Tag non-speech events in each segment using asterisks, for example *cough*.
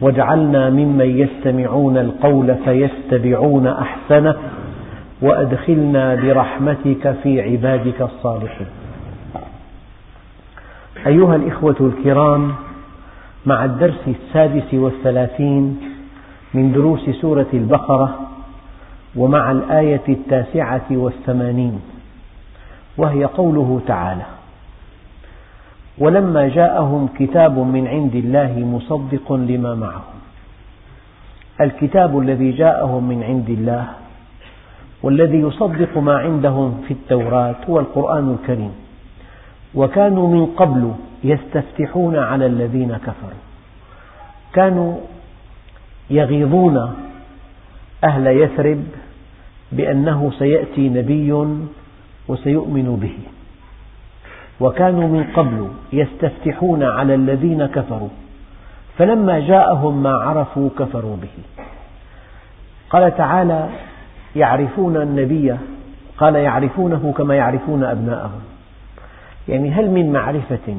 واجعلنا ممن يستمعون القول فيتبعون أحسنه وأدخلنا برحمتك في عبادك الصالحين. أيها الإخوة الكرام مع الدرس السادس والثلاثين من دروس سورة البقرة ومع الآية التاسعة والثمانين وهي قوله تعالى ولما جاءهم كتاب من عند الله مصدق لما معهم. الكتاب الذي جاءهم من عند الله والذي يصدق ما عندهم في التوراة هو القرآن الكريم. وكانوا من قبل يستفتحون على الذين كفروا. كانوا يغيظون أهل يثرب بأنه سيأتي نبي وسيؤمن به. وكانوا من قبل يستفتحون على الذين كفروا فلما جاءهم ما عرفوا كفروا به. قال تعالى يعرفون النبي قال يعرفونه كما يعرفون أبناءهم. يعني هل من معرفة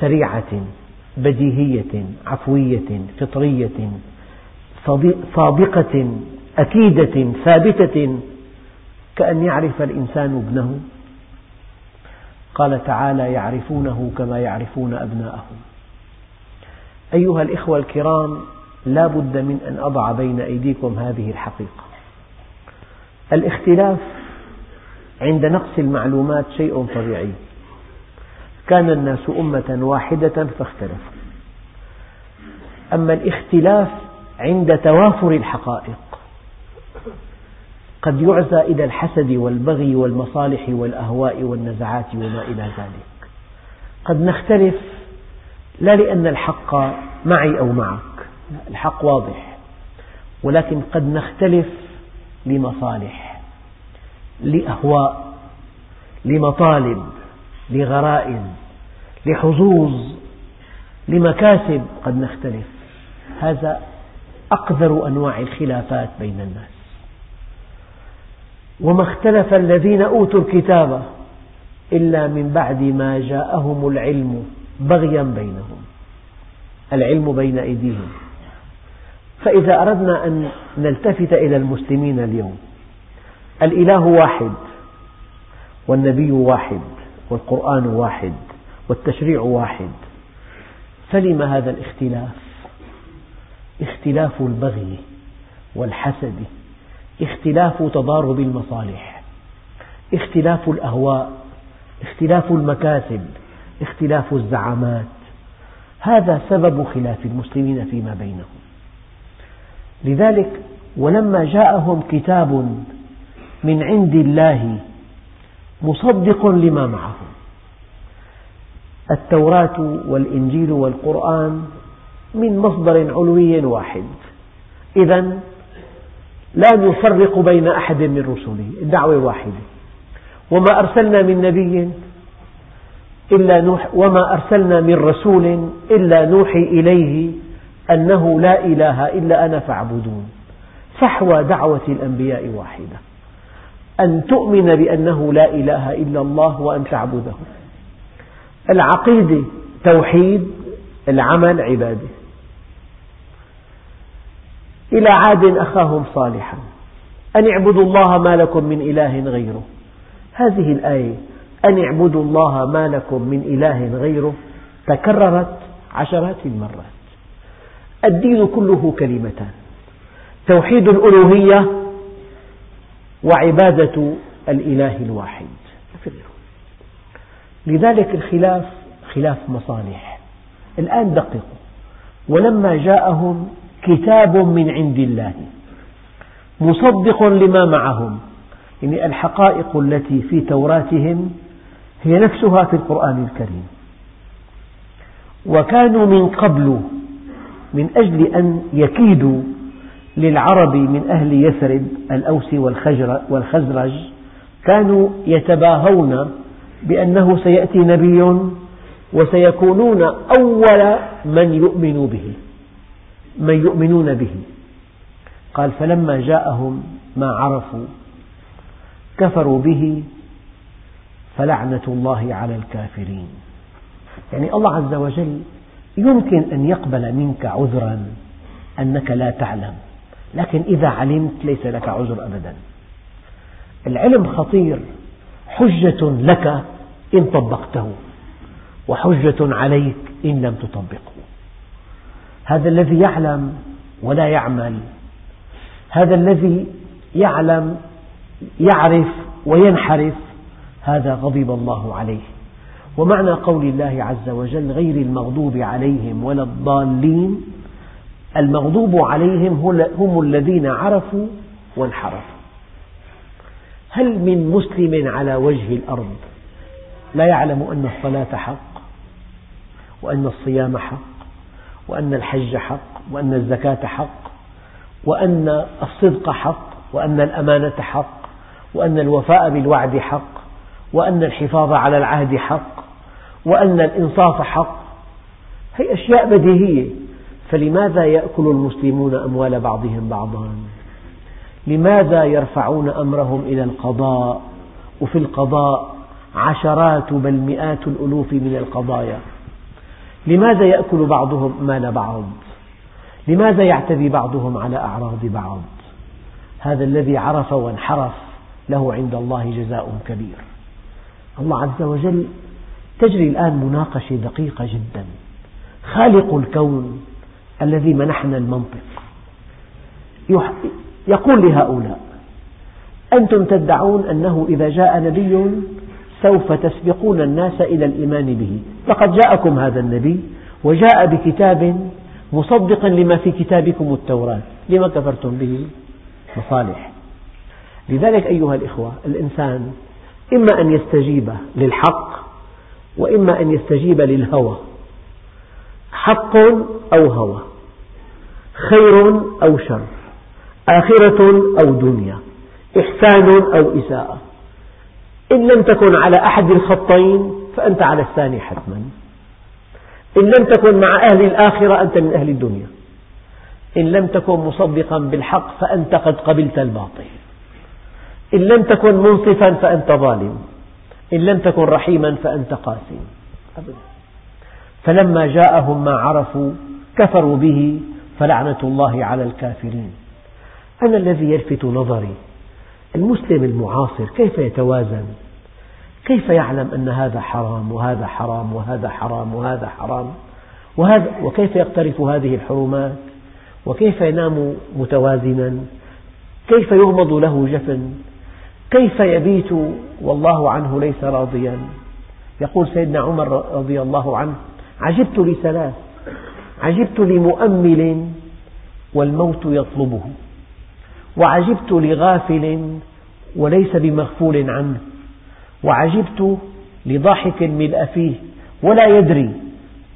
سريعة بديهية عفوية فطرية صادقة أكيدة ثابتة كأن يعرف الإنسان ابنه؟ قال تعالى يعرفونه كما يعرفون أبناءهم. أيها الإخوة الكرام لا بد من أن أضع بين أيديكم هذه الحقيقة. الاختلاف عند نقص المعلومات شيء طبيعي. كان الناس أمة واحدة فاختلفوا. أما الاختلاف عند توافر الحقائق قد يعزى إلى الحسد والبغي والمصالح والأهواء والنزعات وما إلى ذلك. قد نختلف لا لأن الحق معي أو معك الحق واضح ولكن قد نختلف لمصالح لأهواء لمطالب لغرائز لحظوظ لمكاسب قد نختلف. هذا أقذر أنواع الخلافات بين الناس. وما اختلف الذين أوتوا الكتاب إلا من بعد ما جاءهم العلم بغيا بينهم العلم بين أيديهم. فإذا أردنا أن نلتفت إلى المسلمين اليوم الإله واحد والنبي واحد والقرآن واحد والتشريع واحد فلم هذا الاختلاف؟ اختلاف البغي والحسد. اختلاف تضارب المصالح اختلاف الأهواء اختلاف المكاسب اختلاف الزعامات. هذا سبب خلاف المسلمين فيما بينهم. لذلك ولما جاءهم كتاب من عند الله مصدق لما معهم. التوراة والإنجيل والقرآن من مصدر علوي واحد. إذا لا نفرق بين أحد من رسله الدعوة واحدة. وما أرسلنا من نبي إلا نوح وما أرسلنا من رسول إلا نوحي إليه أنه لا إله إلا أنا فاعبدون. فحوى دعوة الأنبياء واحدة. أن تؤمن بأنه لا إله إلا الله وأن تعبده. العقيدة توحيد العمل عبادة. إلى عاد أخاهم صالحا. أن اعبدوا الله ما لكم من إله غيره. هذه الآية أن اعبدوا الله ما لكم من إله غيره تكررت عشرات المرات. الدين كله كلمتان. توحيد الألوهية وعبادة الإله الواحد. لذلك الخلاف خلاف مصالح. الآن دققوا. ولما جاءهم كتاب من عند الله. مصدق لما معهم. يعني الحقائق التي في توراتهم هي نفسها في القرآن الكريم. وكانوا من قبل من أجل أن يكيدوا للعرب من أهل يثرب الأوس والخزرج كانوا يتباهون بأنه سيأتي نبي وسيكونون أول من يؤمن به. من يؤمنون به. قال فلما جاءهم ما عرفوا كفروا به فلعنة الله على الكافرين. يعني الله عز وجل يمكن أن يقبل منك عذرا أنك لا تعلم لكن إذا علمت ليس لك عذر أبدا. العلم خطير حجة لك إن طبقته وحجة عليك إن لم تطبقه. هذا الذي يعلم ولا يعمل. هذا الذي يعلم يعرف وينحرف هذا غضب الله عليه. ومعنى قول الله عز وجل غير المغضوب عليهم ولا الضالين المغضوب عليهم هم الذين عرفوا وانحرفوا. هل من مسلم على وجه الأرض لا يعلم أن الصلاة حق وأن الصيام حق؟ وأن الحج حق وأن الزكاة حق وأن الصدق حق وأن الأمانة حق وأن الوفاء بالوعد حق وأن الحفاظ على العهد حق وأن الإنصاف حق. هي أشياء بديهية. فلماذا يأكل المسلمون أموال بعضهم بعضا؟ لماذا يرفعون أمرهم إلى القضاء؟ وفي القضاء عشرات بل مئات الألوف من القضايا. لماذا يأكل بعضهم مال بعض؟ لماذا يعتدي بعضهم على أعراض بعض؟ هذا الذي عرف وانحرف له عند الله جزاء كبير. الله عز وجل تجري الآن مناقشة دقيقة جدا. خالق الكون الذي منحنا المنطق. يقول لهؤلاء أنتم تدعون أنه إذا جاء نبي سوف تسبقون الناس إلى الإيمان به. لقد جاءكم هذا النبي وجاء بكتاب مصدقا لما في كتابكم التوراة. لما كفرتم به؟ مصالح. لذلك أيها الإخوة الإنسان إما أن يستجيب للحق وإما أن يستجيب للهوى. حق أو هوى. خير أو شر. آخرة أو دنيا. إحسان أو إساءة. إن لم تكن على أحد الخطين فأنت على الثاني حتما. إن لم تكن مع أهل الآخرة أنت من أهل الدنيا. إن لم تكن مصدقا بالحق فأنت قد قبلت الباطل. إن لم تكن منصفا فأنت ظالم. إن لم تكن رحيما فأنت قاسي أبدا. فلما جاءهم ما عرفوا كفروا به فلعنة الله على الكافرين. أنا الذي يلفت نظري المسلم المعاصر كيف يتوازن؟ كيف يعلم أن هذا حرام وهذا حرام وهذا حرام وهذا حرام؟ وهذا وكيف يقترف هذه الحرمات؟ وكيف ينام متوازنا؟ كيف يغمض له جفن؟ كيف يبيت والله عنه ليس راضيا؟ يقول سيدنا عمر رضي الله عنه عجبت لثلاث عجبت لمؤمل والموت يطلبه. وعجبت لغافل وليس بمغفول عنه وعجبت لضاحك ملء فيه ولا يدري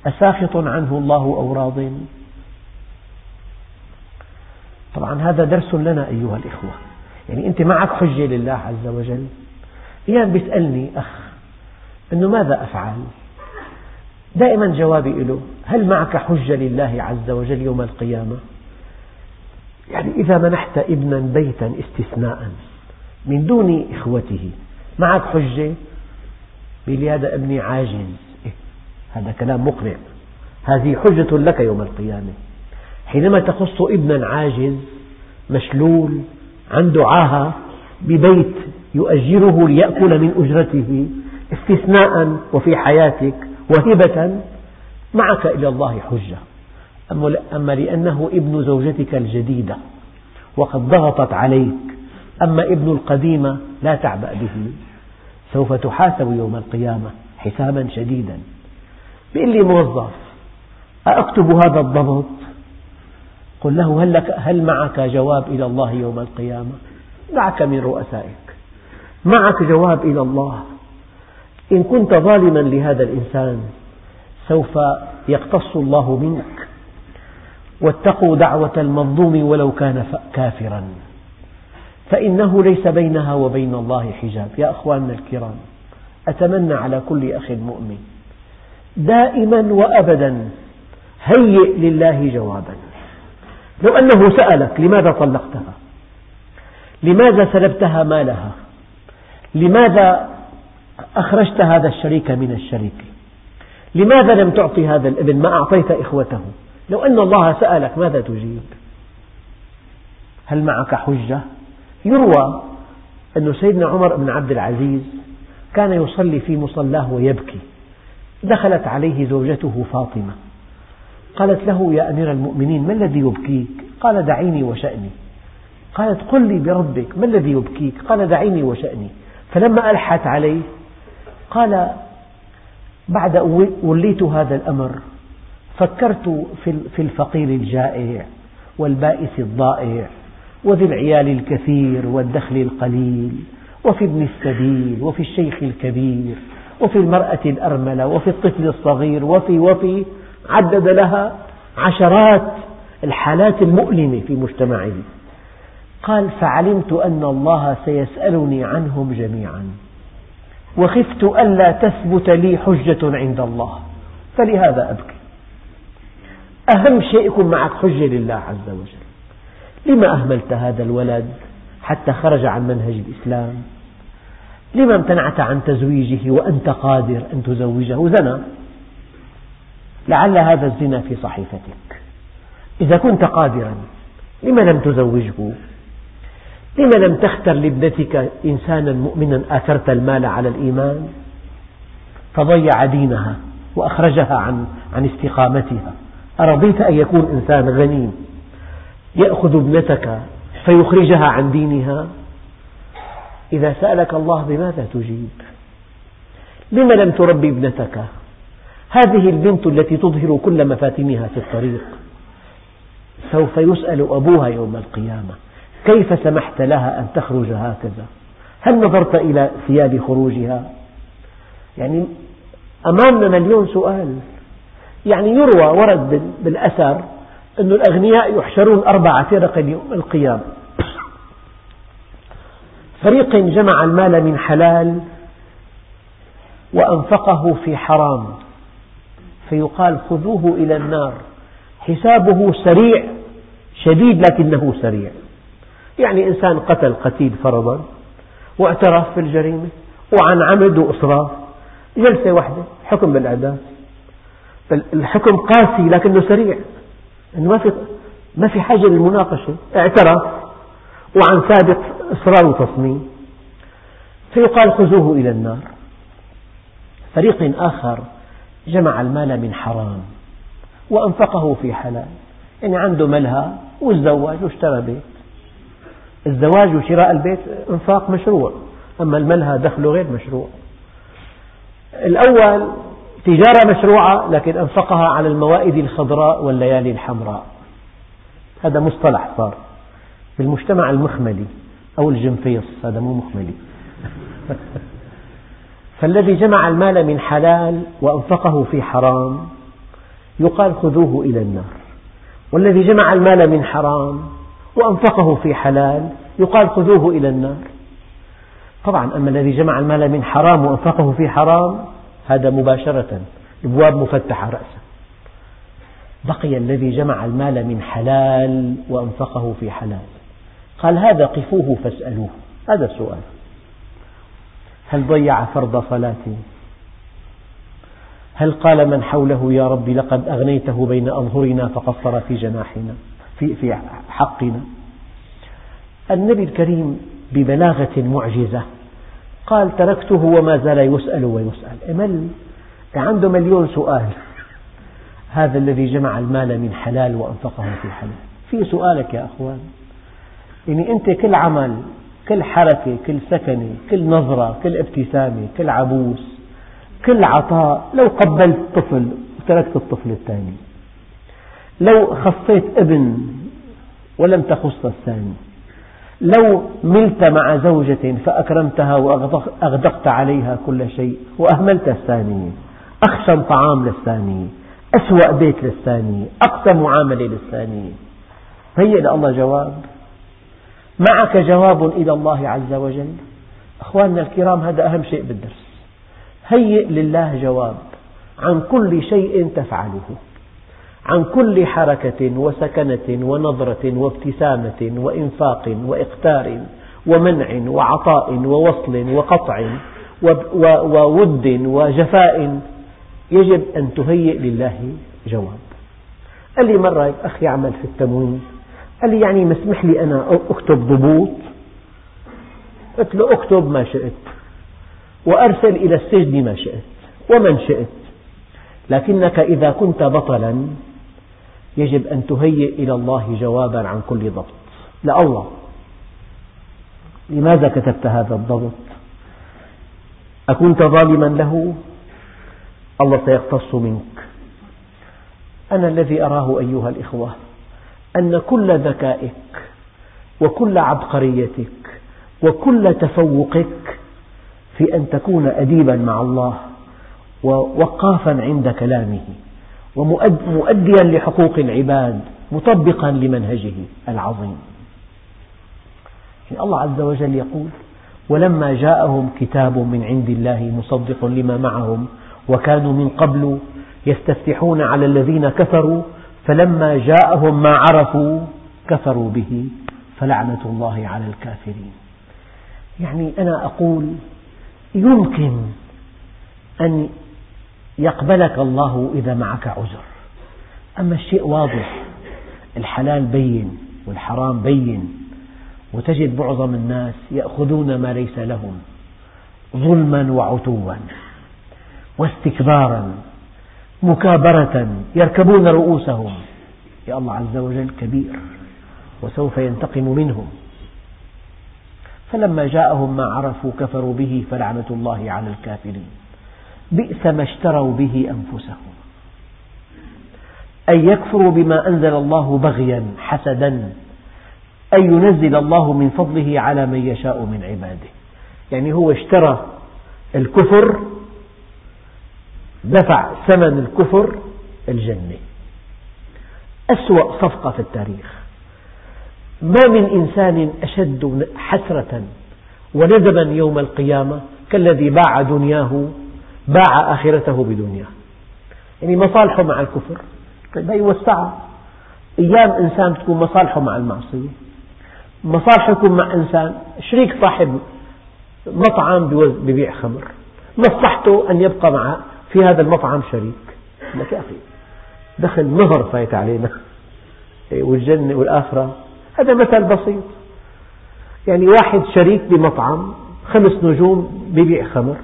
أساخط عنه الله أو راض. طبعا هذا درس لنا أيها الإخوة. يعني أنت معك حجة لله عز وجل. أيام بيسألني أخ أنه ماذا أفعل؟ دائما جوابي له هل معك حجة لله عز وجل يوم القيامة؟ يعني إذا منحت ابنا بيتا استثناء من دون إخوته معك حجة؟ بيقول هذا ابني عاجز. إيه؟ هذا كلام مقنع. هذه حجة لك يوم القيامة. حينما تخص ابنا عاجز مشلول عنده عاهة ببيت يؤجره ليأكل من أجرته استثناء وفي حياتك وهبة معك إلى الله حجة. أما لأنه ابن زوجتك الجديدة وقد ضغطت عليك. أما ابن القديمة لا تعبأ به. سوف تحاسب يوم القيامة حسابا شديدا. بيقول لي موظف أكتب هذا الضبط قل له هل, لك هل معك جواب إلى الله يوم القيامة؟ دعك من رؤسائك. معك جواب إلى الله. إن كنت ظالما لهذا الإنسان سوف يقتص الله منك. واتقوا دعوة المظلوم ولو كان كافرا. فإنه ليس بينها وبين الله حجاب. يا أخواننا الكرام أتمنى على كل أخ مؤمن دائما وأبدا هيئ لله جوابا. لو أنه سألك لماذا طلقتها؟ لماذا سلبتها مالها؟ لماذا أخرجت هذا الشريك من الشريك؟ لماذا لم تعطي هذا الابن؟ ما أعطيت إخوته. لو أن الله سألك ماذا تجيب؟ هل معك حجة؟ يروى أن سيدنا عمر بن عبد العزيز كان يصلي في مصلاه ويبكي. دخلت عليه زوجته فاطمة. قالت له يا أمير المؤمنين ما الذي يبكيك؟ قال دعيني وشأني. قالت قل لي بربك ما الذي يبكيك؟ قال دعيني وشأني. فلما ألحت عليه قال بعد وليت هذا الأمر فكرت في الفقير الجائع والبائس الضائع وذي العيال الكثير والدخل القليل وفي ابن السبيل وفي الشيخ الكبير وفي المرأة الأرملة وفي الطفل الصغير وفي وفي عدد لها عشرات الحالات المؤلمة في مجتمعه. قال فعلمت أن الله سيسألني عنهم جميعا وخفت ألا تثبت لي حجة عند الله فلهذا أبكي. أهم شيء يكون معك حجة لله عز وجل. لما أهملت هذا الولد حتى خرج عن منهج الإسلام؟ لما امتنعت عن تزويجه وأنت قادر أن تزوجه زنى لعل هذا الزنا في صحيفتك. إذا كنت قادرا لما لم تزوجه؟ لما لم تختر لابنتك إنسانا مؤمنا آثرت المال على الإيمان؟ فضيع دينها وأخرجها عن, عن استقامتها. أرضيت أن يكون إنسان غني؟ يأخذ ابنتك فيخرجها عن دينها؟ إذا سألك الله بماذا تجيب؟ لما لم تربي ابنتك؟ هذه البنت التي تظهر كل مفاتنها في الطريق سوف يسأل أبوها يوم القيامة كيف سمحت لها أن تخرج هكذا؟ هل نظرت إلى ثياب خروجها؟ يعني أمامنا مليون سؤال. يعني يروى ورد بالأثر أن الأغنياء يحشرون أربع فرق يوم القيامة. فريق جمع المال من حلال وأنفقه في حرام فيقال خذوه إلى النار. حسابه سريع شديد لكنه سريع. يعني إنسان قتل قتيل فرضا واعترف بالجريمة وعن عمد وإصرار. جلسة واحدة حكم بالإعدام الحكم قاسي لكنه سريع. ما في ما في حاجة للمناقشة. اعترف. وعن سابق إصرار وتصميم. فيقال خذوه إلى النار. فريق آخر جمع المال من حرام وأنفقه في حلال. يعني عنده ملهى وتزوج واشترى بيت. الزواج وشراء البيت انفاق مشروع. أما الملهى دخله غير مشروع. الأول تجارة مشروعة لكن أنفقها على الموائد الخضراء والليالي الحمراء. هذا مصطلح صار بالمجتمع المخملي أو الجنفيص هذا مو مخملي. *laughs* فالذي جمع المال من حلال وأنفقه في حرام يقال خذوه إلى النار. والذي جمع المال من حرام وأنفقه في حلال يقال خذوه إلى النار. طبعا أما الذي جمع المال من حرام وأنفقه في حرام هذا مباشرة الأبواب مفتحة رأسا بقي الذي جمع المال من حلال وأنفقه في حلال. قال هذا قفوه فاسألوه. هذا السؤال. هل ضيع فرض صلاة هل قال من حوله يا رب لقد أغنيته بين أظهرنا فقصر في جناحنا في, في حقنا؟ النبي الكريم ببلاغة معجزة قال تركته وما زال يسأل ويسأل. امل عنده مليون سؤال. هذا الذي جمع المال من حلال وأنفقه في حلال. في سؤالك يا أخوان. يعني أنت كل عمل كل حركة كل سكنة كل نظرة كل ابتسامة كل عبوس كل عطاء لو قبلت طفل وتركت الطفل الثاني لو خصيت ابن ولم تخص الثاني لو ملت مع زوجة فأكرمتها وأغدقت عليها كل شيء وأهملت الثانية أخشن طعام للثانية أسوأ بيت للثانية أقسى معاملة للثانية هيئ لله جواب. معك جواب إلى الله عز وجل. أخواننا الكرام هذا أهم شيء بالدرس. هيئ لله جواب عن كل شيء تفعله. عن كل حركة وسكنة ونظرة وابتسامة وإنفاق وإقتار ومنع وعطاء ووصل وقطع وود وجفاء يجب أن تهيئ لله جواب. قال لي مرة أخ يعمل في التموين. قال لي يعني مسمح لي أنا أكتب ضبوط؟ قلت له أكتب ما شئت. وأرسل إلى السجن ما شئت ومن شئت. لكنك إذا كنت بطلا يجب أن تهيئ إلى الله جوابا عن كل ضبط. لا الله. لماذا كتبت هذا الضبط؟ أكنت ظالما له؟ الله سيقتص منك. أنا الذي أراه أيها الإخوة أن كل ذكائك وكل عبقريتك وكل تفوقك في أن تكون أديبا مع الله ووقافا عند كلامه. ومؤديا لحقوق العباد مطبقا لمنهجه العظيم. الله عز وجل يقول ولما جاءهم كتاب من عند الله مصدق لما معهم وكانوا من قبل يستفتحون على الذين كفروا فلما جاءهم ما عرفوا كفروا به فلعنة الله على الكافرين. يعني أنا أقول يمكن أن يقبلك الله إذا معك عذر. أما الشيء واضح الحلال بين والحرام بين وتجد معظم الناس يأخذون ما ليس لهم ظلما وعتوا واستكبارا مكابرة يركبون رؤوسهم. يا الله عز وجل كبير وسوف ينتقم منهم. فلما جاءهم ما عرفوا كفروا به فلعنة الله على الكافرين. بئس ما اشتروا به أنفسهم. أن يكفروا بما أنزل الله بغيا حسدا. أن ينزل الله من فضله على من يشاء من عباده. يعني هو اشترى الكفر دفع ثمن الكفر الجنة. أسوأ صفقة في التاريخ. ما من إنسان أشد حسرة وندما يوم القيامة كالذي باع دنياه باع آخرته بدنياه. يعني مصالحه مع الكفر. طيب هي وسعها. أيام إنسان تكون مصالحه مع المعصية مصالحه يكون مع إنسان شريك صاحب مطعم ببيع خمر مصلحته أن يبقى مع في هذا المطعم شريك. لك يا أخي دخل نهر فايت علينا. إيه، والجنة والآخرة. هذا مثل بسيط. يعني واحد شريك بمطعم خمس نجوم ببيع خمر.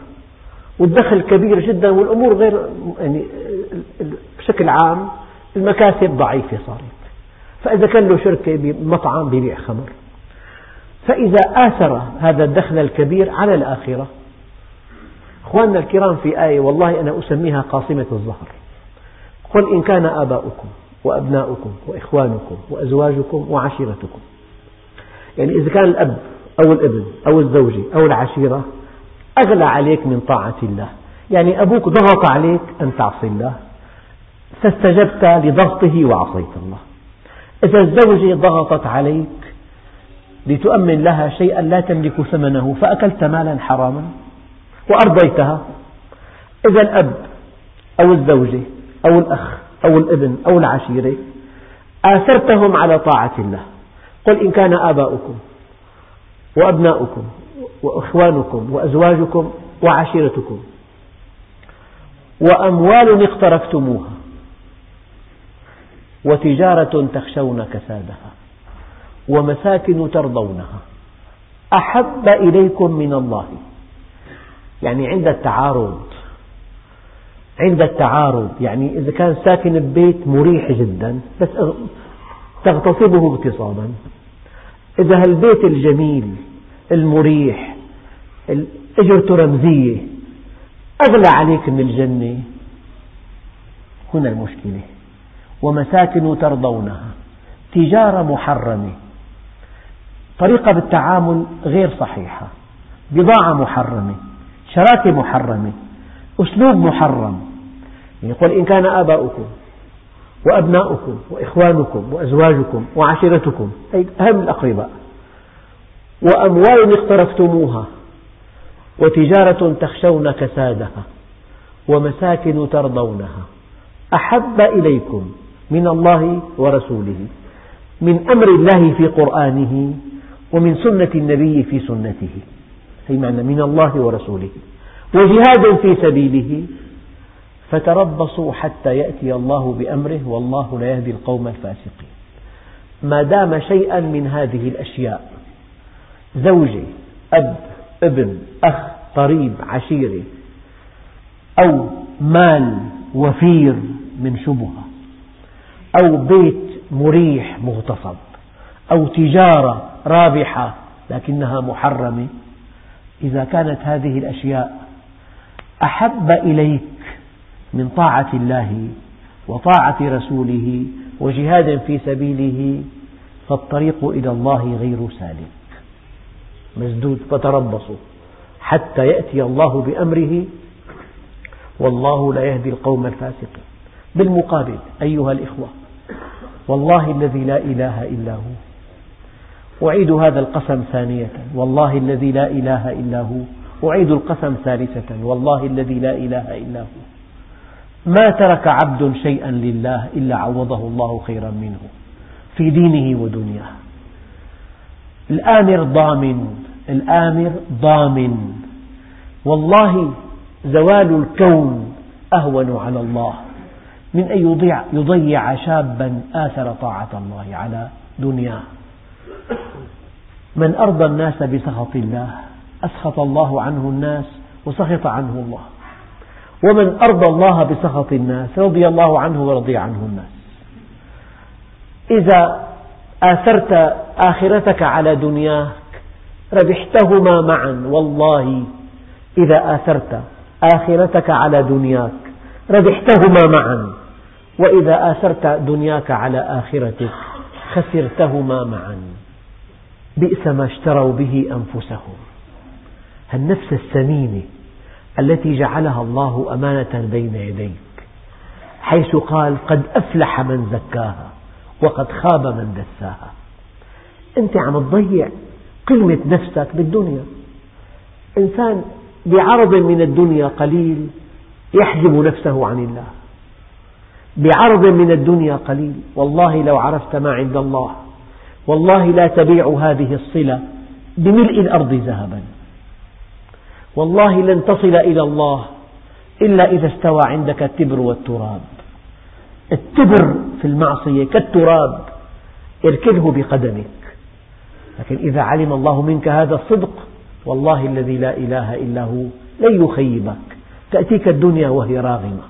والدخل كبير جدا والأمور غير يعني بشكل عام المكاسب ضعيفة صارت. فإذا كان له شركة بمطعم ببيع خمر. فإذا آثر هذا الدخل الكبير على الآخرة. أخواننا الكرام في آية والله أنا أسميها قاصمة الظهر. قل إن كان آباؤكم وأبناؤكم وإخوانكم وأزواجكم وعشيرتكم. يعني إذا كان الأب أو الابن أو الزوجة أو العشيرة أغلى عليك من طاعة الله. يعني أبوك ضغط عليك أن تعصي الله. فاستجبت لضغطه وعصيت الله. إذا الزوجة ضغطت عليك لتؤمن لها شيئا لا تملك ثمنه فأكلت مالا حراما وأرضيتها. إذا الأب أو الزوجة أو الأخ أو الابن أو العشيرة آثرتهم على طاعة الله. قل إن كان آباؤكم وأبناؤكم وإخوانكم وأزواجكم وعشيرتكم وأموال اقترفتموها وتجارة تخشون كسادها ومساكن ترضونها أحب إليكم من الله يعني عند التعارض عند التعارض يعني إذا كان ساكن ببيت مريح جدا بس تغتصبه اغتصابا إذا هالبيت الجميل المريح أجرته رمزية أغلى عليك من الجنة. هنا المشكلة. ومساكن ترضونها. تجارة محرمة. طريقة بالتعامل غير صحيحة. بضاعة محرمة. شراكة محرمة. أسلوب محرم. يقول إن كان آباؤكم وأبناؤكم وإخوانكم وأزواجكم وعشيرتكم أي أهم الأقرباء. وأموال اقترفتموها وتجارة تخشون كسادها ومساكن ترضونها أحب إليكم من الله ورسوله من أمر الله في قرآنه ومن سنة النبي في سنته. أي معنى من الله ورسوله. وجهاد في سبيله. فتربصوا حتى يأتي الله بأمره والله لا يهدي القوم الفاسقين. ما دام شيئا من هذه الأشياء زوجة أب ابن أخ قريب عشيرة أو مال وفير من شبهة أو بيت مريح مغتصب أو تجارة رابحة لكنها محرمة. إذا كانت هذه الأشياء أحب إليك من طاعة الله وطاعة رسوله وجهاد في سبيله فالطريق إلى الله غير سالك مسدود فتربصوا. حتى يأتي الله بأمره والله لا يهدي القوم الفاسقين. بالمقابل أيها الإخوة والله الذي لا إله إلا هو. أعيد هذا القسم ثانية. والله الذي لا إله إلا هو. أعيد القسم ثالثة. والله الذي لا إله إلا هو. ما ترك عبد شيئا لله إلا عوضه الله خيرا منه في دينه ودنياه. الآمر ضامن الآمر ضامن. والله زوال الكون أهون على الله. من أن يضيع, يضيع شابا آثر طاعة الله على دنياه. من أرضى الناس بسخط الله أسخط الله عنه الناس وسخط عنه الله. ومن أرضى الله بسخط الناس رضي الله عنه ورضي عنه الناس. إذا آثرت آخرتك على دنياك. ربحتهما معا والله إذا آثرت آخرتك على دنياك. ربحتهما معا وإذا آثرت دنياك على آخرتك خسرتهما معا. بئس ما اشتروا به أنفسهم. النفس السمينة التي جعلها الله أمانة بين يديك حيث قال قد أفلح من زكاها. وقد خاب من دساها. أنت عم تضيع قيمة نفسك بالدنيا. إنسان بعرض من الدنيا قليل يحجب نفسه عن الله. بعرض من الدنيا قليل والله لو عرفت ما عند الله والله لا تبيع هذه الصلة بملء الأرض ذهبا. والله لن تصل إلى الله إلا إذا استوى عندك التبر والتراب. التبر في المعصية كالتراب اركله بقدمك. لكن إذا علم الله منك هذا الصدق والله الذي لا إله إلا هو لن يخيبك. تأتيك الدنيا وهي راغمة.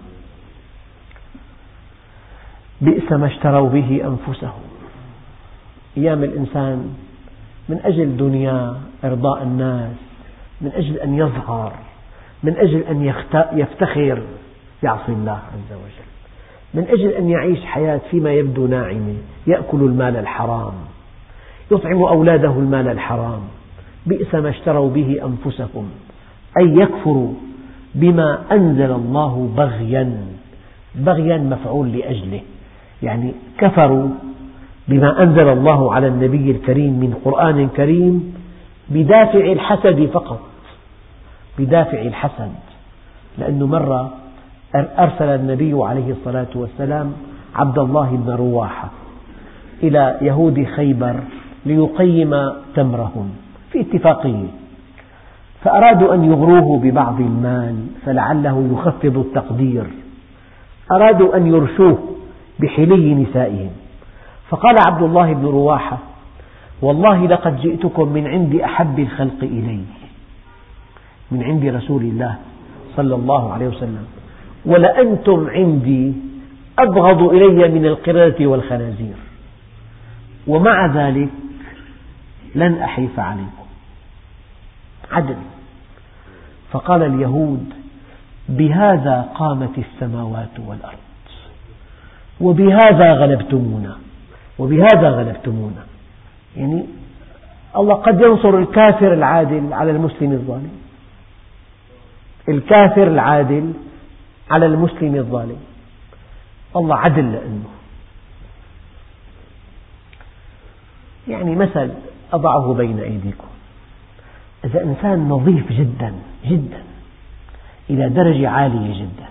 بئس ما اشتروا به أنفسهم. أيام الإنسان من أجل دنيا إرضاء الناس من أجل أن يظهر من أجل أن يفتخر يعصي الله عز وجل. من أجل أن يعيش حياة فيما يبدو ناعمة يأكل المال الحرام يطعم أولاده المال الحرام بئس ما اشتروا به أنفسهم أي يكفروا بما أنزل الله بغيا بغيا مفعول لأجله. يعني كفروا بما أنزل الله على النبي الكريم من قرآن كريم بدافع الحسد فقط بدافع الحسد لأنه مرة أرسل النبي عليه الصلاة والسلام عبد الله بن رواحة إلى يهود خيبر ليقيم تمرهم في اتفاقية فأرادوا أن يغروه ببعض المال فلعله يخفض التقدير. أرادوا أن يرشوه بحلي نسائهم. فقال عبد الله بن رواحة والله لقد جئتكم من عند أحب الخلق إلي من عند رسول الله صلى الله عليه وسلم. ولأنتم عندي أبغض إلي من القردة والخنازير. ومع ذلك لن أحيف عليكم. عدل. فقال اليهود بهذا قامت السماوات والأرض وبهذا غلبتمونا وبهذا غلبتمونا. يعني الله قد ينصر الكافر العادل على المسلم الظالم. الكافر العادل على المسلم الظالم. الله عدل لأنه. يعني مثل أضعه بين أيديكم. إذا إنسان نظيف جدا جدا إلى درجة عالية جدا.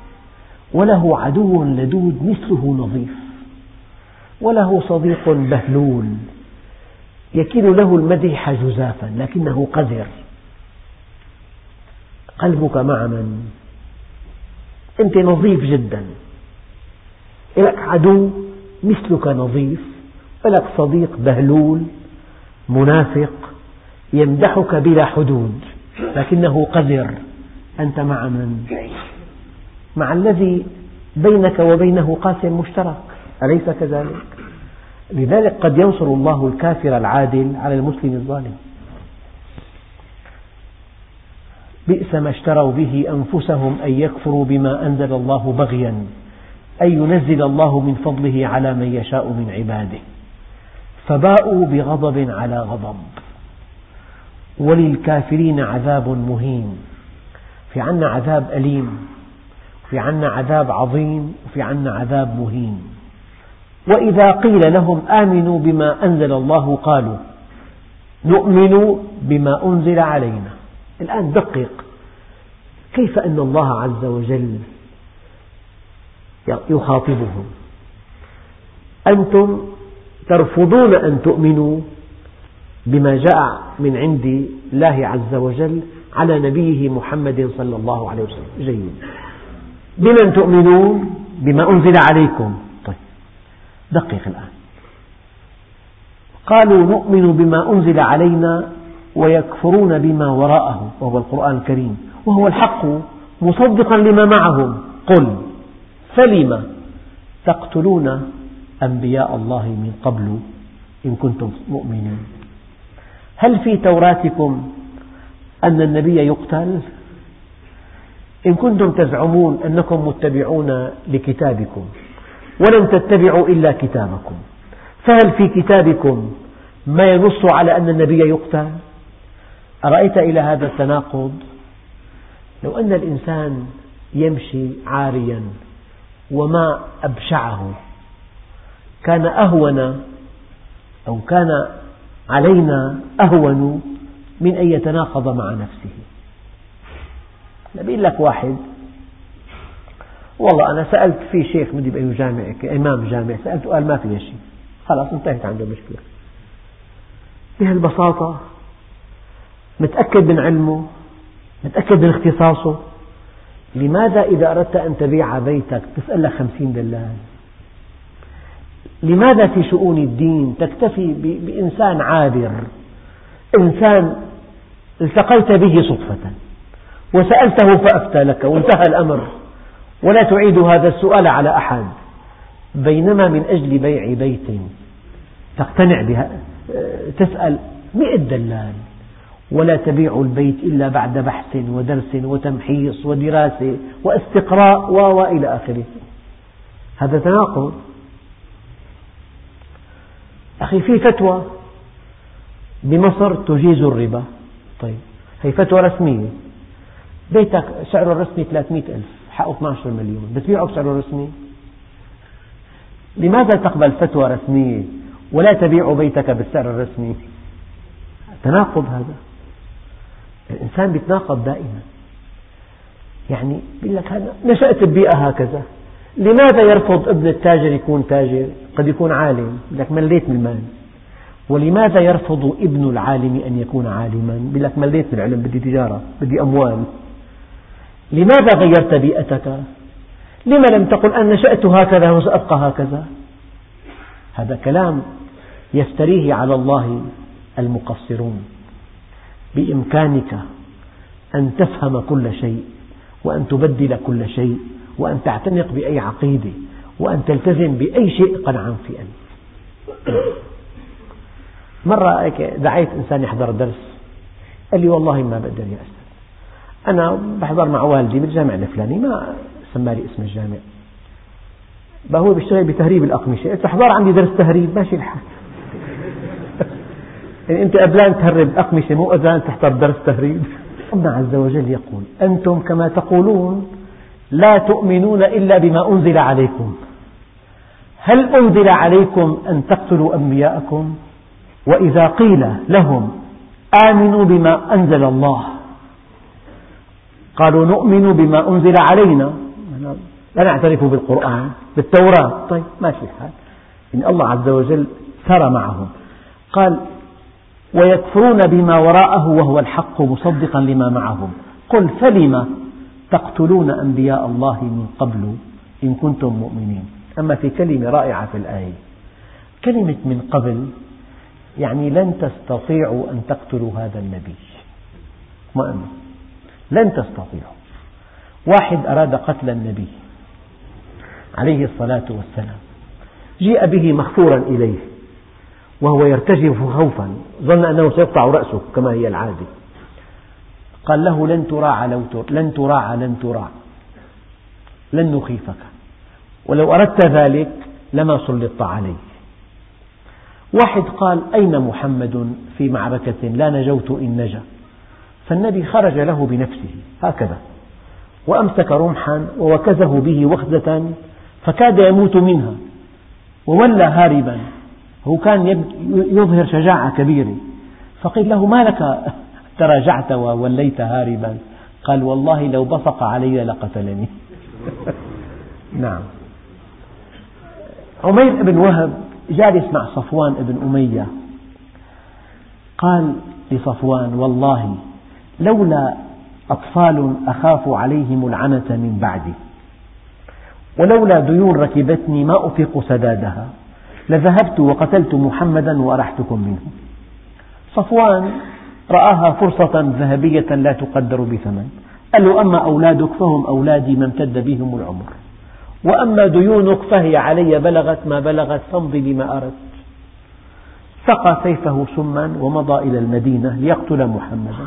وله عدو لدود مثله نظيف. وله صديق بهلول. يكيل له المدح جزافا لكنه قذر. قلبك مع من؟ أنت نظيف جدا لك عدو مثلك نظيف ولك صديق بهلول منافق يمدحك بلا حدود لكنه قذر أنت مع من؟ مع الذي بينك وبينه قاسم مشترك أليس كذلك؟ لذلك قد ينصر الله الكافر العادل على المسلم الظالم بئس ما اشتروا به أنفسهم أن يكفروا بما أنزل الله بغيا أن ينزل الله من فضله على من يشاء من عباده. فباءوا بغضب على غضب. وللكافرين عذاب مهين. في عنا عذاب أليم في عنا عذاب عظيم وفي عنا عذاب مهين. وإذا قيل لهم آمنوا بما أنزل الله قالوا نؤمن بما أنزل علينا. الآن دقق. كيف أن الله عز وجل يخاطبهم؟ أنتم ترفضون أن تؤمنوا بما جاء من عند الله عز وجل على نبيه محمد صلى الله عليه وسلم. جيد. بمن تؤمنون بما أنزل عليكم؟ طيب. دقق الآن. قالوا نؤمن بما أنزل علينا ويكفرون بما وراءه وهو القرآن الكريم وهو الحق مصدقا لما معهم. قل فلم تقتلون أنبياء الله من قبل إن كنتم مؤمنين؟ هل في توراتكم أن النبي يقتل؟ إن كنتم تزعمون أنكم متبعون لكتابكم ولم تتبعوا إلا كتابكم فهل في كتابكم ما ينص على أن النبي يقتل؟ أرأيت إلى هذا التناقض؟ لو أن الإنسان يمشي عاريا وما أبشعه كان أهون أو كان علينا أهون من أن يتناقض مع نفسه. بيقول لك واحد والله أنا سألت في شيخ بدي بأي جامعة إمام جامع سألته قال ما في شيء. خلاص انتهت عنده مشكلة. بهالبساطة متأكد من علمه متأكد من اختصاصه. لماذا إذا أردت أن تبيع بيتك تسأل لك خمسين دلال؟ لماذا في شؤون الدين تكتفي بإنسان عابر؟ إنسان التقيت به صدفة وسألته فأفتى لك وانتهى الأمر. ولا تعيد هذا السؤال على أحد. بينما من أجل بيع بيت تقتنع بها تسأل مئة دلال. ولا تبيع البيت إلا بعد بحث ودرس وتمحيص ودراسة واستقراء وإلى آخره. هذا تناقض. أخي في فتوى بمصر تجيز الربا. طيب هي فتوى رسمية. بيتك سعره الرسمي 300 ألف حقه 12 مليون بتبيعه بسعره الرسمي لماذا تقبل فتوى رسمية ولا تبيع بيتك بالسعر الرسمي؟ تناقض هذا. الإنسان يتناقض دائما. يعني يقول لك هذا نشأت ببيئة هكذا. لماذا يرفض ابن التاجر يكون تاجر؟ قد يكون عالم. لك مليت من المال. ولماذا يرفض ابن العالم أن يكون عالما؟ يقول لك مليت من العلم بدي تجارة بدي أموال. لماذا غيرت بيئتك؟ لما لم تقل أنا نشأت هكذا وسأبقى هكذا؟ هذا كلام يفتريه على الله المقصرون. بإمكانك أن تفهم كل شيء وأن تبدل كل شيء وأن تعتنق بأي عقيدة وأن تلتزم بأي شيء قنعا في أنت مرة دعيت إنسان يحضر درس قال لي والله ما بقدر يا أستاذ. أنا بحضر مع والدي بالجامع الفلاني ما سمى لي اسم الجامع. هو بيشتغل بتهريب الأقمشة قلت احضر عندي درس تهريب ماشي الحال. يعني أنت قبلان تهرب أقمشة مو قبلان تحضر درس تهريب. *laughs* الله عز وجل يقول أنتم كما تقولون لا تؤمنون إلا بما أنزل عليكم. هل أنزل عليكم أن تقتلوا أنبياءكم؟ وإذا قيل لهم آمنوا بما أنزل الله قالوا نؤمن بما أنزل علينا. لا نعترف بالقرآن بالتوراة. طيب ماشي الحال إن الله عز وجل سار معهم. قال ويكفرون بما وراءه وهو الحق مصدقا لما معهم. قل فلم تقتلون أنبياء الله من قبل إن كنتم مؤمنين؟ أما في كلمة رائعة في الآية. كلمة من قبل يعني لن تستطيعوا أن تقتلوا هذا النبي. مؤمن. لن تستطيعوا. واحد أراد قتل النبي عليه الصلاة والسلام. جيء به مغفورا إليه. وهو يرتجف خوفا. ظن أنه سيقطع رأسه كما هي العادة. قال له لن تراع لو لن تراع لن تراع. لن نخيفك. ولو أردت ذلك لما سلطت عليه واحد قال أين محمد في معركة لا نجوت إن نجا؟ فالنبي خرج له بنفسه. هكذا. وأمسك رمحا ووكزه به وخزة فكاد يموت منها. وولى هاربا. هو كان يظهر شجاعة كبيرة. فقيل له ما لك *laughs* تراجعت ووليت هاربا؟ قال والله لو بصق علي لقتلني. *laughs* نعم. عمير بن وهب جالس مع صفوان بن أمية. قال لصفوان والله لولا أطفال أخاف عليهم العنة من بعدي. ولولا ديون ركبتني ما أفيق سدادها. لذهبت وقتلت محمدا وأرحتكم منه. صفوان رآها فرصة ذهبية لا تقدر بثمن. قال له أما أولادك فهم أولادي ما امتد بهم العمر. وأما ديونك فهي علي بلغت ما بلغت فامضي بما أردت. سقى سيفه سما ومضى إلى المدينة ليقتل محمدا.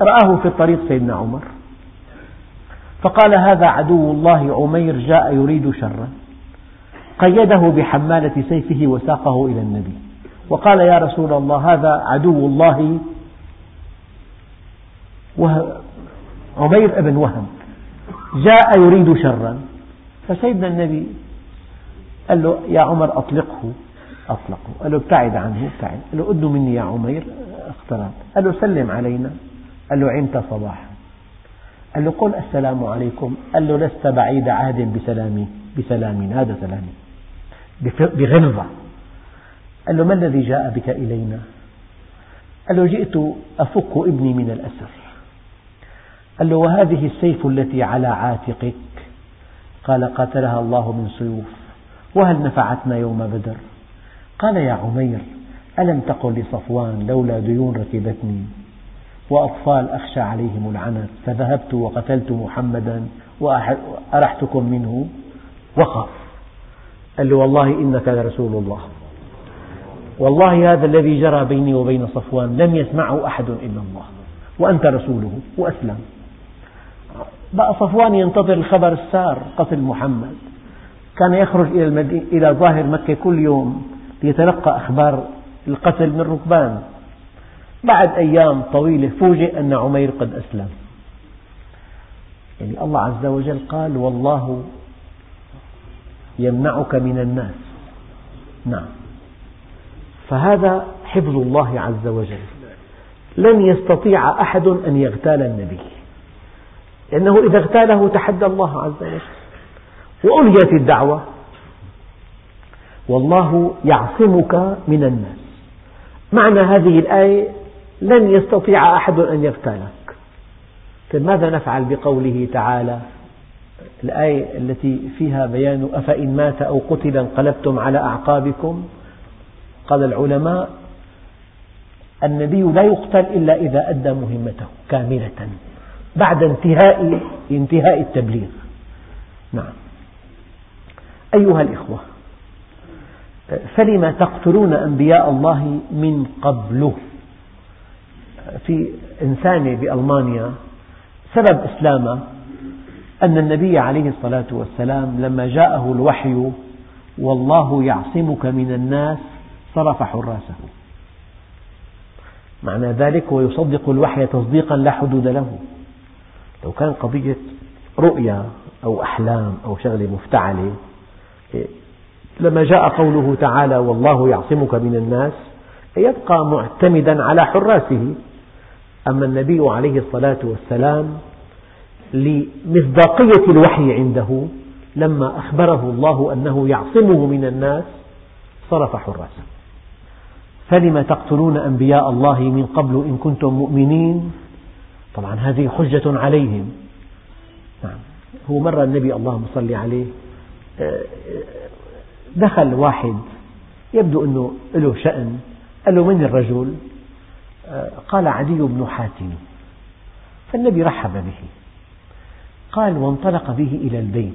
رآه في الطريق سيدنا عمر. فقال هذا عدو الله عمير جاء يريد شرا. قيده بحمالة سيفه وساقه إلى النبي. وقال يا رسول الله هذا عدو الله عمير بن وهب. جاء يريد شرا. فسيدنا النبي قال له يا عمر أطلقه. أطلقه. قال له ابتعد عنه ابتعد. قال له أدنوا مني يا عمير اقترب. قال له سلم علينا. قال له عمت صباحا. قال له قل السلام عليكم. قال له لست بعيد عهد بسلامي بسلامي هذا سلامي. بغلظة قال له ما الذي جاء بك إلينا? قال له جئت أفك ابني من الأسر. قال له وهذه السيف التي على عاتقك؟ قال قاتلها الله من سيوف. وهل نفعتنا يوم بدر؟ قال يا عمير ألم تقل لصفوان لولا ديون ركبتني؟ وأطفال أخشى عليهم العنت فذهبت وقتلت محمدا وأرحتكم منه؟ وخاف. قال له والله إنك لرسول الله. والله هذا الذي جرى بيني وبين صفوان لم يسمعه أحد إلا الله وأنت رسوله وأسلم. بقى صفوان ينتظر الخبر السار قتل محمد. كان يخرج إلى, إلى ظاهر مكة كل يوم ليتلقى أخبار القتل من ركبان. بعد أيام طويلة فوجئ أن عمير قد أسلم. يعني الله عز وجل قال والله يمنعك من الناس. نعم. فهذا حفظ الله عز وجل. لن يستطيع أحد أن يغتال النبي. لأنه إذا اغتاله تحدى الله عز وجل. وألغيت الدعوة. والله يعصمك من الناس. معنى هذه الآية لن يستطيع أحد أن يغتالك. طيب ماذا نفعل بقوله تعالى؟ الآية التي فيها بيان أفإن مات أو قتل انقلبتم على أعقابكم؟ قال العلماء النبي لا يقتل إلا إذا أدى مهمته كاملة بعد انتهاء انتهاء التبليغ. نعم. أيها الإخوة فلم تقتلون أنبياء الله من قبل؟ في إنسانة بألمانيا سبب إسلامه أن النبي عليه الصلاة والسلام لما جاءه الوحي والله يعصمك من الناس صرف حراسه. معنى ذلك هو يصدق الوحي تصديقا لا حدود له. لو كان قضية رؤيا أو أحلام أو شغلة مفتعلة لما جاء قوله تعالى والله يعصمك من الناس يبقى معتمدا على حراسه. أما النبي عليه الصلاة والسلام لمصداقية الوحي عنده لما أخبره الله أنه يعصمه من الناس صرف حراسة. فلم تقتلون أنبياء الله من قبل إن كنتم مؤمنين؟ طبعا هذه حجة عليهم. نعم. هو مرة النبي اللهم صل عليه آه، دخل واحد يبدو أنه له شأن قال له من الرجل؟ آه، قال عدي بن حاتم. فالنبي رحب به. قال وانطلق به إلى البيت.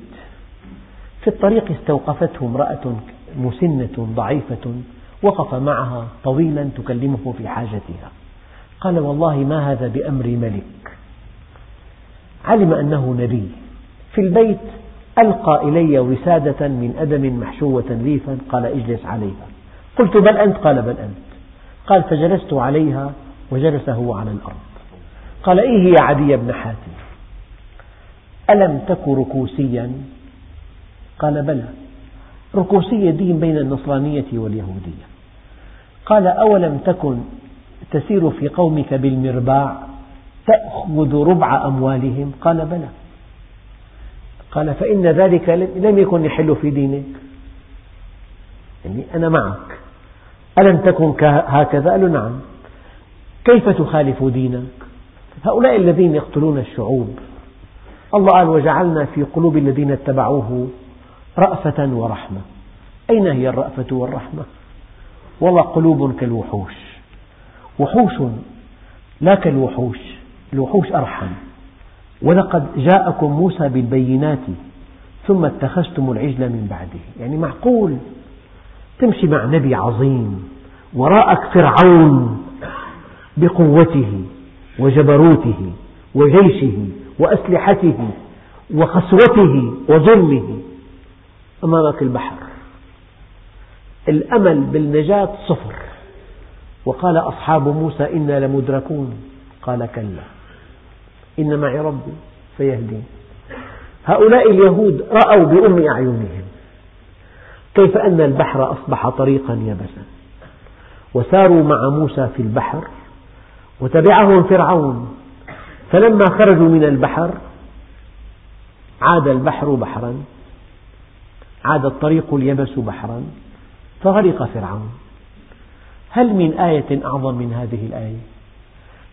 في الطريق استوقفته امرأة مسنة ضعيفة وقف معها طويلا تكلمه في حاجتها. قال والله ما هذا بأمر ملك. علم أنه نبي. في البيت ألقى إلي وسادة من أدم محشوة ليفا قال اجلس عليها. قلت بل أنت؟ قال بل أنت. قال فجلست عليها وجلس هو على الأرض. قال إيه يا عدي بن حاتم؟ ألم تك ركوسيا؟ قال بلى. ركوسية دين بين النصرانية واليهودية. قال أولم تكن تسير في قومك بالمرباع تأخذ ربع أموالهم؟ قال بلى. قال فإن ذلك لم يكن يحل في دينك. يعني أنا معك. ألم تكن هكذا؟ قال نعم. كيف تخالف دينك؟ هؤلاء الذين يقتلون الشعوب. الله قال وجعلنا في قلوب الذين اتبعوه رأفة ورحمة. أين هي الرأفة والرحمة؟ والله قلوب كالوحوش. وحوش لا كالوحوش الوحوش أرحم. ولقد جاءكم موسى بالبينات ثم اتخذتم العجل من بعده. يعني معقول؟ تمشي مع نبي عظيم وراءك فرعون بقوته وجبروته وجيشه. وأسلحته وخسوته وظلمه أمامك البحر. الأمل بالنجاة صفر. وقال أصحاب موسى إنا لمدركون. قال كلا. إن معي ربي سيهدين هؤلاء اليهود رأوا بأم أعينهم. كيف أن البحر أصبح طريقا يبسا وساروا مع موسى في البحر وتبعهم فرعون. فلما خرجوا من البحر عاد البحر بحرا عاد الطريق اليبس بحرا فغرق فرعون هل من آية أعظم من هذه الآية؟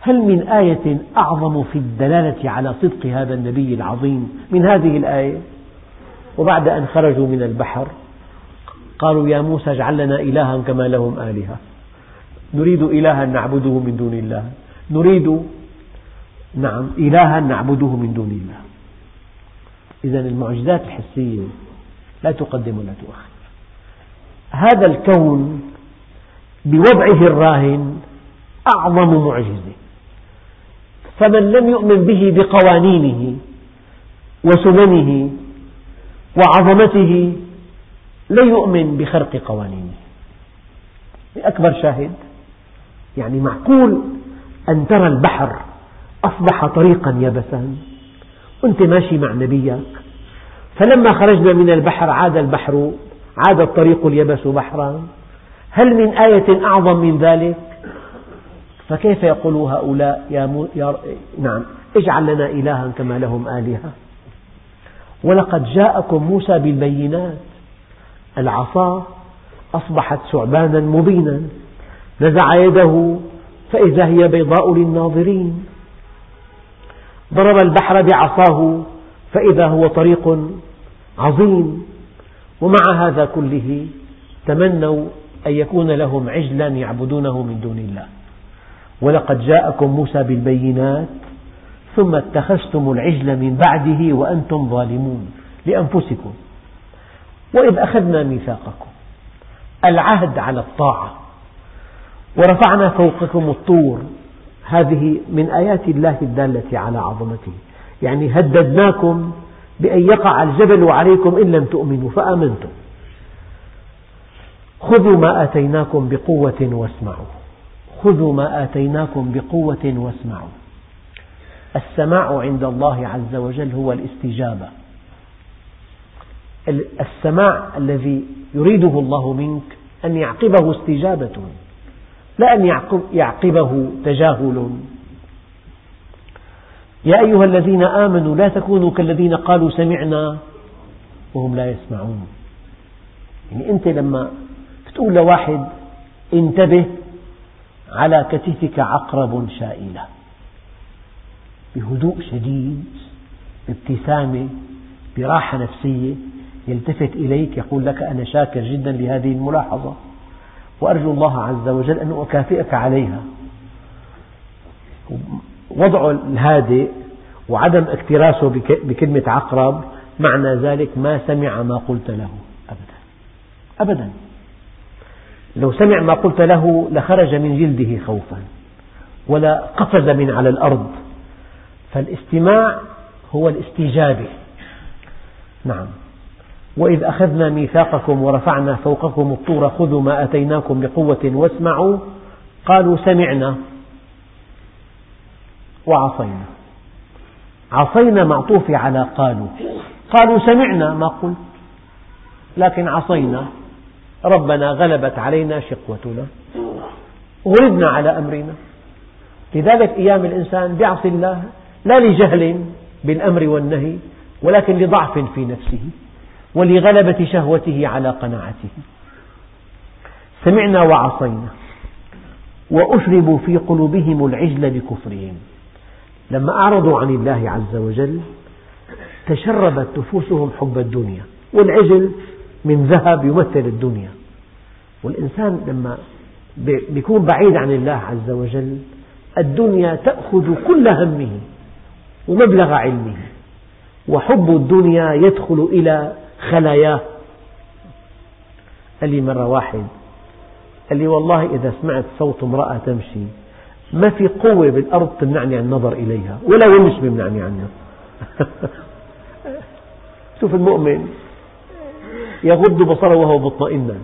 هل من آية أعظم في الدلالة على صدق هذا النبي العظيم من هذه الآية؟ وبعد أن خرجوا من البحر قالوا يا موسى اجعل لنا إلها كما لهم آلهة نريد إلها نعبده من دون الله نريد نعم إلها نعبده من دون الله. إذا المعجزات الحسية لا تقدم ولا تؤخر. هذا الكون بوضعه الراهن أعظم معجزة. فمن لم يؤمن به بقوانينه وسننه وعظمته لا يؤمن بخرق قوانينه. أكبر شاهد يعني معقول أن ترى البحر أصبح طريقا يبسا وأنت ماشي مع نبيك. فلما خرجنا من البحر عاد البحر عاد الطريق اليبس بحرا. هل من آية أعظم من ذلك؟ فكيف يقول هؤلاء يا, مو يا نعم اجعل لنا إلها كما لهم آلهة. ولقد جاءكم موسى بالبينات. العصا أصبحت ثعبانا مبينا. نزع يده فإذا هي بيضاء للناظرين. ضرب البحر بعصاه فإذا هو طريق عظيم ومع هذا كله تمنوا أن يكون لهم عجلا يعبدونه من دون الله. ولقد جاءكم موسى بالبينات ثم اتخذتم العجل من بعده وأنتم ظالمون لأنفسكم. وإذ أخذنا ميثاقكم العهد على الطاعة ورفعنا فوقكم الطور هذه من آيات الله الدالة على عظمته. يعني هددناكم بأن يقع الجبل عليكم إن لم تؤمنوا فآمنتم. خذوا ما آتيناكم بقوة واسمعوا. خذوا ما آتيناكم بقوة واسمعوا. السماع عند الله عز وجل هو الاستجابة. السماع الذي يريده الله منك أن يعقبه استجابة. لا أن يعقبه تجاهل. يا أيها الذين آمنوا لا تكونوا كالذين قالوا سمعنا وهم لا يسمعون. يعني أنت لما تقول لواحد انتبه على كتفك عقرب شائلة. بهدوء شديد بابتسامة براحة نفسية يلتفت إليك يقول لك أنا شاكر جدا لهذه الملاحظة. وأرجو الله عز وجل أن أكافئك عليها. وضع الهادئ وعدم اكتراسه بكلمة عقرب معنى ذلك ما سمع ما قلت له. أبدا. أبدا. لو سمع ما قلت له لخرج من جلده خوفا ولا قفز من على الأرض. فالاستماع هو الاستجابة. نعم. وإذ أخذنا ميثاقكم ورفعنا فوقكم الطور خذوا ما أتيناكم بقوة واسمعوا. قالوا سمعنا وعصينا. عصينا معطوف على قالوا. قالوا سمعنا ما قلت لكن عصينا. ربنا غلبت علينا شقوتنا. غلبنا على أمرنا. لذلك أيام الإنسان يعصي الله لا لجهل بالأمر والنهي ولكن لضعف في نفسه. ولغلبة شهوته على قناعته. سمعنا وعصينا. وأشربوا في قلوبهم العجل بكفرهم. لما أعرضوا عن الله عز وجل تشربت نفوسهم حب الدنيا والعجل من ذهب يمثل الدنيا. والإنسان لما يكون بعيد عن الله عز وجل الدنيا تأخذ كل همه ومبلغ علمه وحب الدنيا يدخل إلى خلاياه قال لي مرة واحد قال لي والله إذا سمعت صوت امرأة تمشي ما في قوة بالأرض تمنعني عن النظر إليها ولا ونس بيمنعني عنها *laughs* شوف المؤمن يغض بصره وهو مطمئنا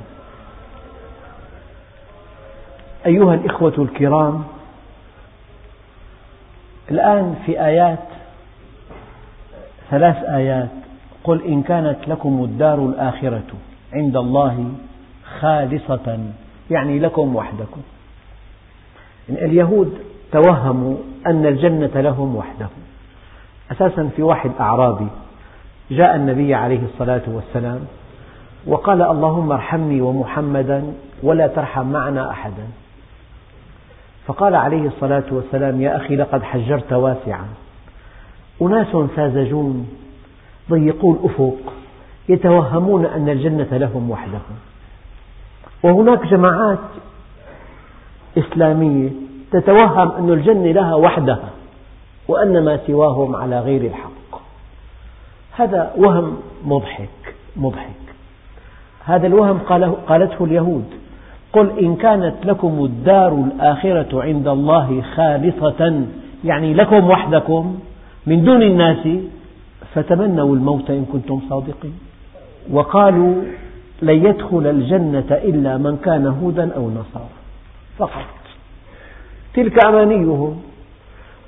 أيها الإخوة الكرام الآن في آيات ثلاث آيات قل إن كانت لكم الدار الآخرة عند الله خالصة يعني لكم وحدكم. اليهود توهموا أن الجنة لهم وحدهم. أساسا في واحد أعرابي جاء النبي عليه الصلاة والسلام وقال اللهم ارحمني ومحمدا ولا ترحم معنا أحدا. فقال عليه الصلاة والسلام يا أخي لقد حجرت واسعا. أناس ساذجون ضيقو الأفق يتوهمون أن الجنة لهم وحدهم. وهناك جماعات إسلامية تتوهم أن الجنة لها وحدها وأن ما سواهم على غير الحق. هذا وهم مضحك مضحك. هذا الوهم قالته اليهود قل إن كانت لكم الدار الآخرة عند الله خالصة يعني لكم وحدكم من دون الناس فتمنوا الموت إن كنتم صادقين. وقالوا لن يدخل الجنة إلا من كان هودا أو نصارى. فقط. تلك أمانيهم.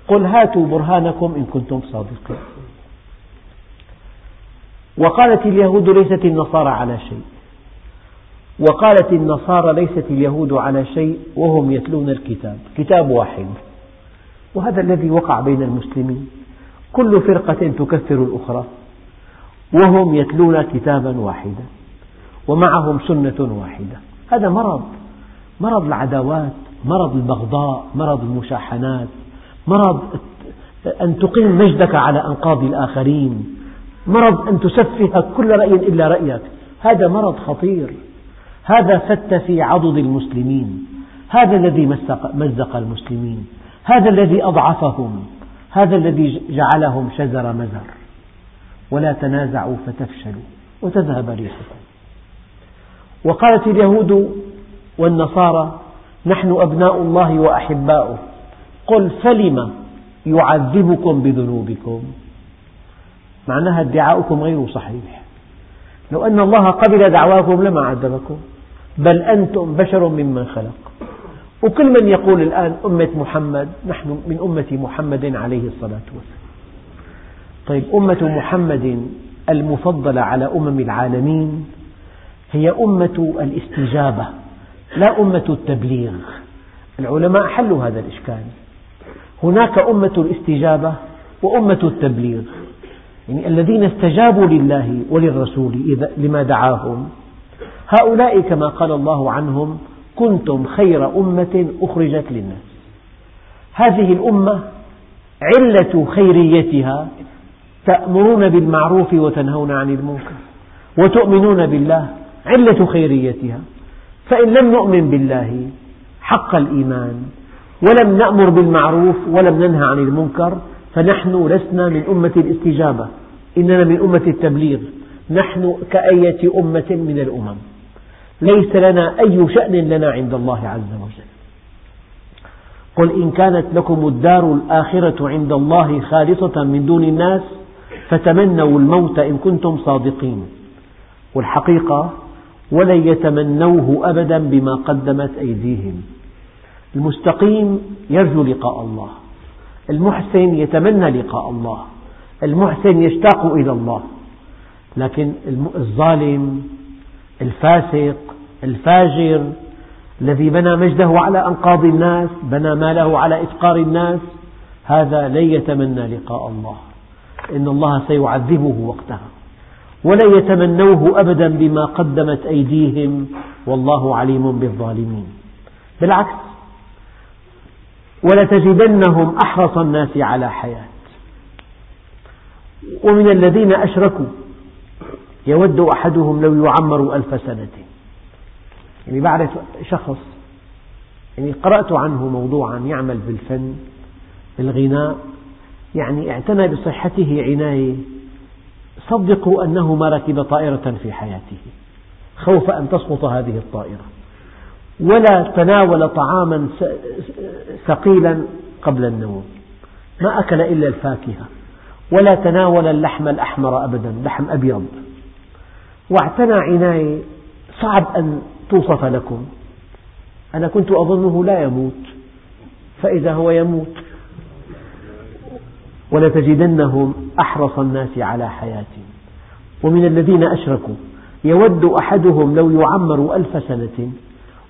قل هاتوا برهانكم إن كنتم صادقين. وقالت اليهود ليست النصارى على شيء. وقالت النصارى ليست اليهود على شيء وهم يتلون الكتاب. كتاب واحد. وهذا الذي وقع بين المسلمين. كل فرقة تكفر الأخرى وهم يتلون كتابا واحدا ومعهم سنة واحدة. هذا مرض مرض العداوات مرض البغضاء مرض المشاحنات مرض أن تقيم مجدك على أنقاض الآخرين مرض أن تسفه كل رأي إلا رأيك. هذا مرض خطير. هذا فت في عضد المسلمين. هذا الذي مزق المسلمين. هذا الذي أضعفهم. هذا الذي جعلهم شزر مزر. ولا تنازعوا فتفشلوا وتذهب ريحكم. وقالت اليهود والنصارى نحن أبناء الله وأحباؤه. قل فلم يعذبكم بذنوبكم؟ معناها ادعاؤكم غير صحيح. لو أن الله قبل دعواكم لما عذبكم بل أنتم بشر ممن خلق. وكل من يقول الآن أمة محمد نحن من أمة محمد عليه الصلاة والسلام. طيب أمة محمد المفضلة على أمم العالمين هي أمة الاستجابة لا أمة التبليغ. العلماء حلوا هذا الإشكال. هناك أمة الاستجابة وأمة التبليغ. يعني الذين استجابوا لله وللرسول لما دعاهم. هؤلاء كما قال الله عنهم كنتم خير أمة أخرجت للناس. هذه الأمة علة خيريتها تأمرون بالمعروف وتنهون عن المنكر وتؤمنون بالله علة خيريتها. فإن لم نؤمن بالله حق الإيمان ولم نأمر بالمعروف ولم ننهى عن المنكر فنحن لسنا من أمة الاستجابة إننا من أمة التبليغ نحن كأية أمة من الأمم. ليس لنا أي شأن لنا عند الله عز وجل. قل إن كانت لكم الدار الآخرة عند الله خالصة من دون الناس فتمنوا الموت إن كنتم صادقين. والحقيقة ولن يتمنوه أبدا بما قدمت أيديهم. المستقيم يرجو لقاء الله. المحسن يتمنى لقاء الله. المحسن يشتاق إلى الله. لكن الظالم الفاسق الفاجر الذي بنى مجده على أنقاض الناس بنى ماله على إفقار الناس هذا لن يتمنى لقاء الله. إن الله سيعذبه وقتها. ولن يتمنوه أبدا بما قدمت أيديهم والله عليم بالظالمين. بالعكس ولتجدنهم أحرص الناس على حياة. ومن الذين أشركوا يود أحدهم لو يعمر ألف سنة. يعني بعرف شخص يعني قرأت عنه موضوعا يعمل بالفن بالغناء يعني اعتنى بصحته عناية. صدقوا أنه ما ركب طائرة في حياته. خوف أن تسقط هذه الطائرة. ولا تناول طعاما ثقيلا قبل النوم. ما أكل إلا الفاكهة. ولا تناول اللحم الأحمر أبدا لحم أبيض. واعتنى عناية صعب أن توصف لكم. أنا كنت أظنه لا يموت فإذا هو يموت ولتجدنهم أحرص الناس على حياة. ومن الذين أشركوا يود أحدهم لو يعمر ألف سنة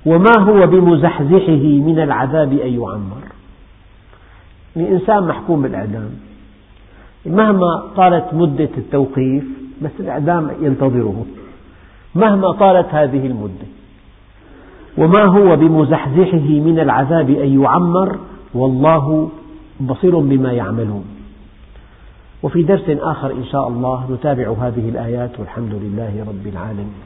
وما هو بمزحزحه من العذاب أن يعمر؟ يعني إنسان محكوم بالإعدام. مهما طالت مدة التوقيف بس الإعدام ينتظره. مهما طالت هذه المدة وما هو بمزحزحه من العذاب أن يعمر والله بصير بما يعملون. وفي درس آخر إن شاء الله نتابع هذه الآيات والحمد لله رب العالمين.